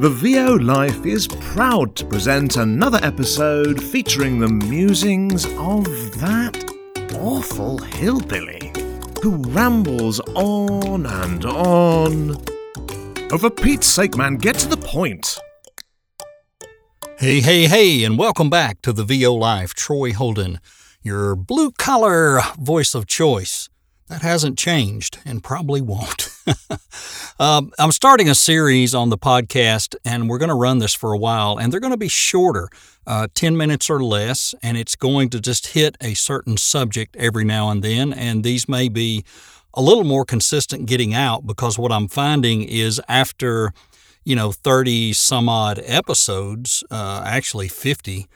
The VO Life is proud to present another episode featuring the musings of that awful hillbilly who rambles on and on. Oh, for Pete's sake, man, get to the point. Hey, hey, hey, and welcome back to the VO Life. Troy Holden, your blue collar voice of choice. That hasn't changed and probably won't. um, I'm starting a series on the podcast, and we're going to run this for a while, and they're going to be shorter, uh, 10 minutes or less, and it's going to just hit a certain subject every now and then. And these may be a little more consistent getting out because what I'm finding is after, you know, 30 some odd episodes, uh, actually 50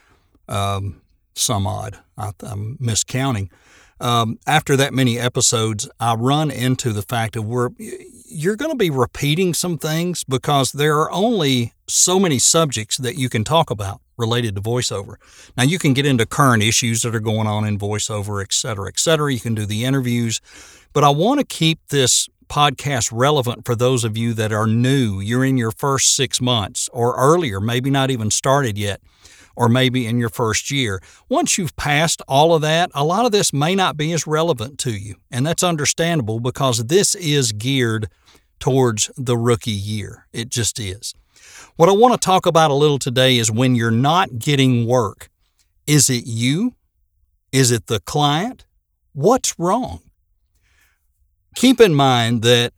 um, some odd, I, I'm miscounting um, after that many episodes, I run into the fact of we're you're going to be repeating some things because there are only so many subjects that you can talk about related to voiceover. Now you can get into current issues that are going on in voiceover, et cetera, et cetera. You can do the interviews, but I want to keep this podcast relevant for those of you that are new. You're in your first six months or earlier, maybe not even started yet or maybe in your first year. Once you've passed all of that, a lot of this may not be as relevant to you. And that's understandable because this is geared towards the rookie year. It just is. What I want to talk about a little today is when you're not getting work. Is it you? Is it the client? What's wrong? Keep in mind that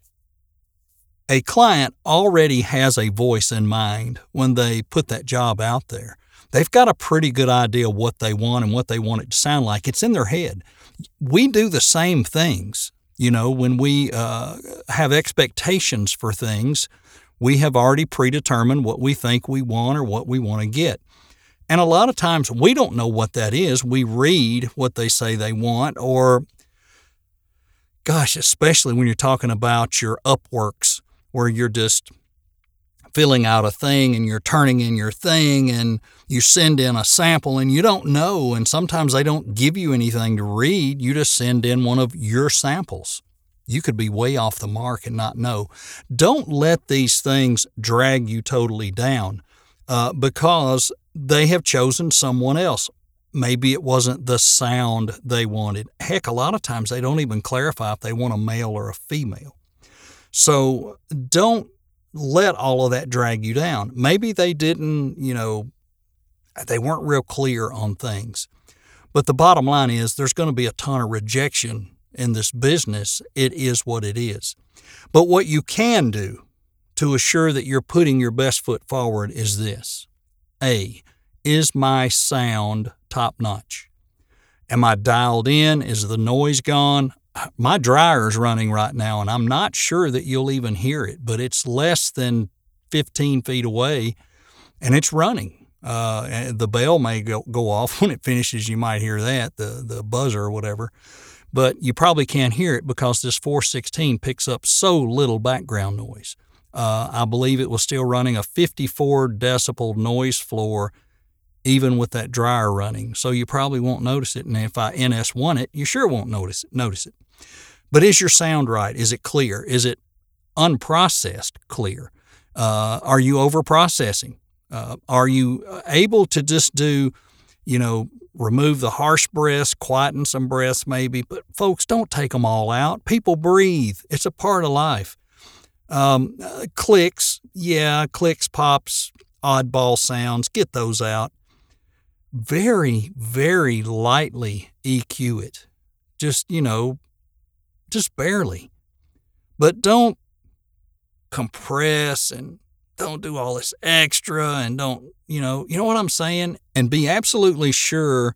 a client already has a voice in mind when they put that job out there they've got a pretty good idea what they want and what they want it to sound like. It's in their head. We do the same things. You know, when we uh, have expectations for things, we have already predetermined what we think we want or what we want to get. And a lot of times we don't know what that is. We read what they say they want, or, gosh, especially when you're talking about your Upworks, where you're just filling out a thing and you're turning in your thing and you send in a sample and you don't know. And sometimes they don't give you anything to read. You just send in one of your samples. You could be way off the mark and not know. Don't let these things drag you totally down uh, because they have chosen someone else. Maybe it wasn't the sound they wanted. Heck, a lot of times they don't even clarify if they want a male or a female. So don't let all of that drag you down. Maybe they didn't, you know, they weren't real clear on things. But the bottom line is there's going to be a ton of rejection in this business. It is what it is. But what you can do to assure that you're putting your best foot forward is this A, is my sound top notch? Am I dialed in? Is the noise gone? My dryer is running right now, and I'm not sure that you'll even hear it, but it's less than 15 feet away, and it's running. Uh, the bell may go, go off when it finishes. You might hear that, the, the buzzer or whatever. But you probably can't hear it because this 416 picks up so little background noise. Uh, I believe it was still running a 54 decibel noise floor even with that dryer running. So you probably won't notice it. And if I NS1 it, you sure won't notice it, notice it. But is your sound right? Is it clear? Is it unprocessed clear? Uh, are you over processing? Uh, are you able to just do, you know, remove the harsh breaths, quieten some breaths maybe? But folks, don't take them all out. People breathe, it's a part of life. Um, uh, clicks, yeah, clicks, pops, oddball sounds, get those out very, very lightly EQ it. Just, you know, just barely. But don't compress and don't do all this extra and don't, you know, you know what I'm saying? And be absolutely sure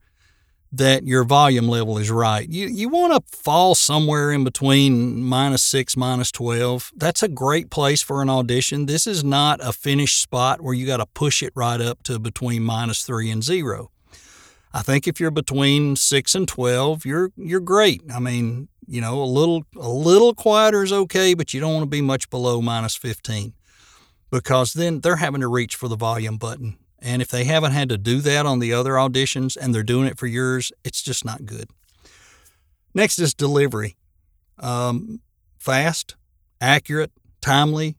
that your volume level is right. You you want to fall somewhere in between minus 6 minus 12. That's a great place for an audition. This is not a finished spot where you got to push it right up to between minus 3 and 0. I think if you're between 6 and 12, you're you're great. I mean, you know, a little a little quieter is okay, but you don't want to be much below minus 15 because then they're having to reach for the volume button and if they haven't had to do that on the other auditions and they're doing it for yours, it's just not good. Next is delivery. Um, fast, accurate, timely.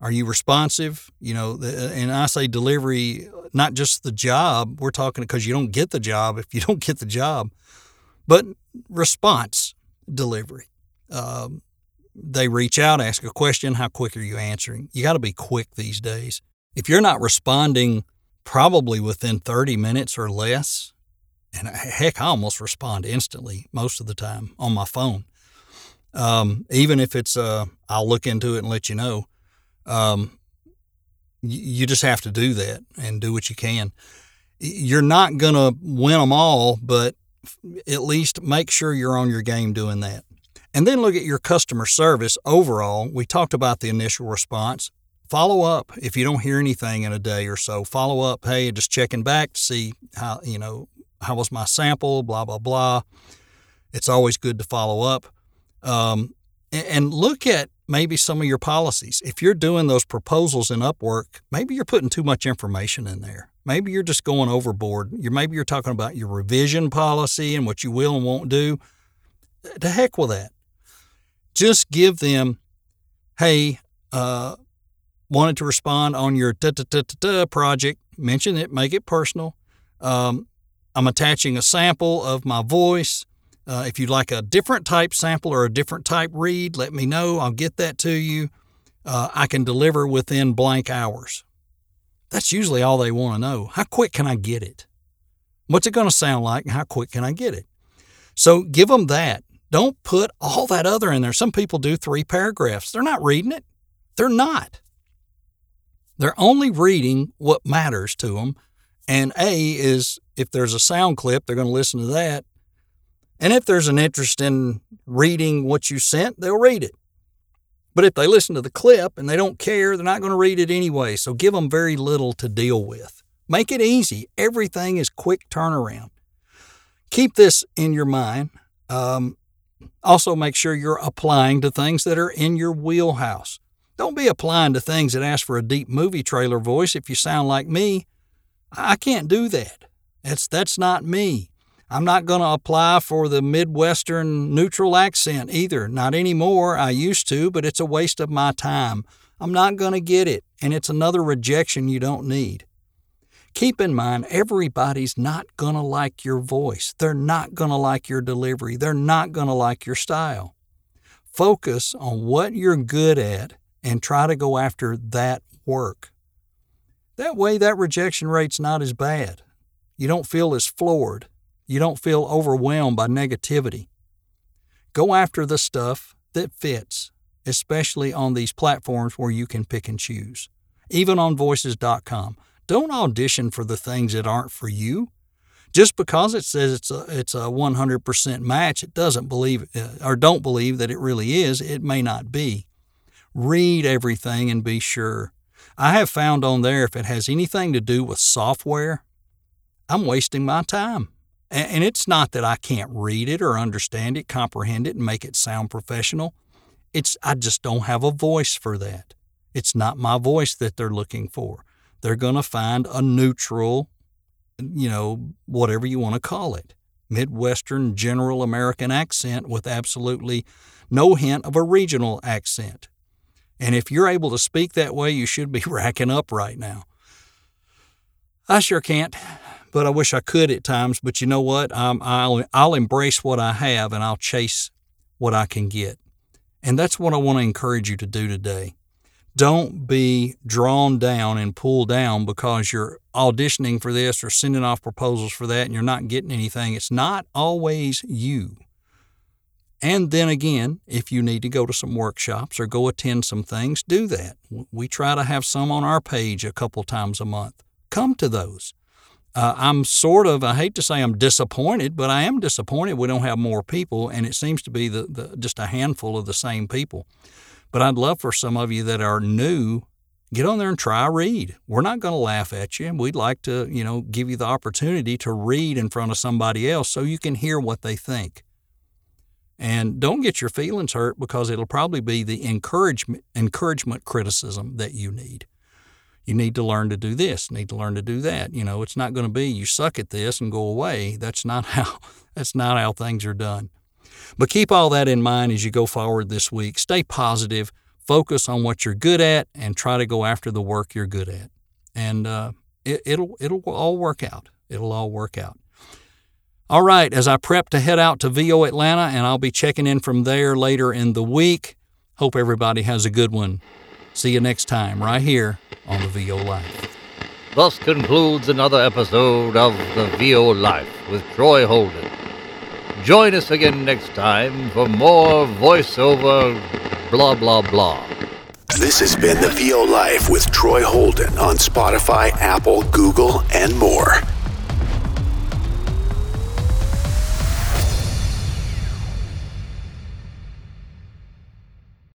Are you responsive? You know, and I say delivery, not just the job. We're talking because you don't get the job if you don't get the job, but response delivery. Um, they reach out, ask a question. How quick are you answering? You got to be quick these days. If you're not responding probably within 30 minutes or less, and heck, I almost respond instantly most of the time on my phone. Um, even if it's, uh, I'll look into it and let you know. Um, you just have to do that and do what you can. You're not going to win them all, but at least make sure you're on your game doing that. And then look at your customer service overall. We talked about the initial response. Follow up if you don't hear anything in a day or so. Follow up, hey, just checking back to see how, you know, how was my sample, blah, blah, blah. It's always good to follow up. Um, and, and look at maybe some of your policies. If you're doing those proposals in Upwork, maybe you're putting too much information in there. Maybe you're just going overboard. You're, maybe you're talking about your revision policy and what you will and won't do. To heck with that. Just give them, hey, uh, wanted to respond on your project. Mention it, make it personal. Um, I'm attaching a sample of my voice. Uh, if you'd like a different type sample or a different type read, let me know. I'll get that to you. Uh, I can deliver within blank hours. That's usually all they want to know. How quick can I get it? What's it going to sound like? And how quick can I get it? So give them that. Don't put all that other in there. Some people do three paragraphs. They're not reading it. They're not. They're only reading what matters to them. And A is if there's a sound clip, they're going to listen to that. And if there's an interest in reading what you sent, they'll read it. But if they listen to the clip and they don't care, they're not going to read it anyway. So give them very little to deal with. Make it easy. Everything is quick turnaround. Keep this in your mind. Um, also, make sure you're applying to things that are in your wheelhouse. Don't be applying to things that ask for a deep movie trailer voice if you sound like me. I can't do that. That's, that's not me. I'm not going to apply for the Midwestern neutral accent either. Not anymore. I used to, but it's a waste of my time. I'm not going to get it, and it's another rejection you don't need. Keep in mind, everybody's not going to like your voice. They're not going to like your delivery. They're not going to like your style. Focus on what you're good at and try to go after that work. That way, that rejection rate's not as bad. You don't feel as floored you don't feel overwhelmed by negativity. Go after the stuff that fits, especially on these platforms where you can pick and choose. Even on voices.com. Don't audition for the things that aren't for you. Just because it says it's a it's a 100% match, it doesn't believe uh, or don't believe that it really is. It may not be. Read everything and be sure. I have found on there if it has anything to do with software, I'm wasting my time. And it's not that I can't read it or understand it, comprehend it, and make it sound professional. It's I just don't have a voice for that. It's not my voice that they're looking for. They're going to find a neutral, you know, whatever you want to call it, Midwestern general American accent with absolutely no hint of a regional accent. And if you're able to speak that way, you should be racking up right now. I sure can't but I wish I could at times. But you know what? Um, I'll, I'll embrace what I have and I'll chase what I can get. And that's what I want to encourage you to do today. Don't be drawn down and pulled down because you're auditioning for this or sending off proposals for that and you're not getting anything. It's not always you. And then again, if you need to go to some workshops or go attend some things, do that. We try to have some on our page a couple times a month. Come to those uh, I'm sort of, I hate to say I'm disappointed, but I am disappointed we don't have more people, and it seems to be the, the, just a handful of the same people. But I'd love for some of you that are new, get on there and try read. We're not going to laugh at you. And we'd like to, you know, give you the opportunity to read in front of somebody else so you can hear what they think. And don't get your feelings hurt because it'll probably be the encouragement, encouragement criticism that you need you need to learn to do this, need to learn to do that. You know, it's not going to be you suck at this and go away. That's not how that's not how things are done. But keep all that in mind as you go forward this week. Stay positive, focus on what you're good at and try to go after the work you're good at. And uh, it, it'll, it'll all work out. It'll all work out. All right, as I prep to head out to VO Atlanta, and I'll be checking in from there later in the week. Hope everybody has a good one. See you next time, right here on the VO Life. Thus concludes another episode of the VO Life with Troy Holden. Join us again next time for more voiceover blah blah blah. This has been the VO Life with Troy Holden on Spotify, Apple, Google, and more.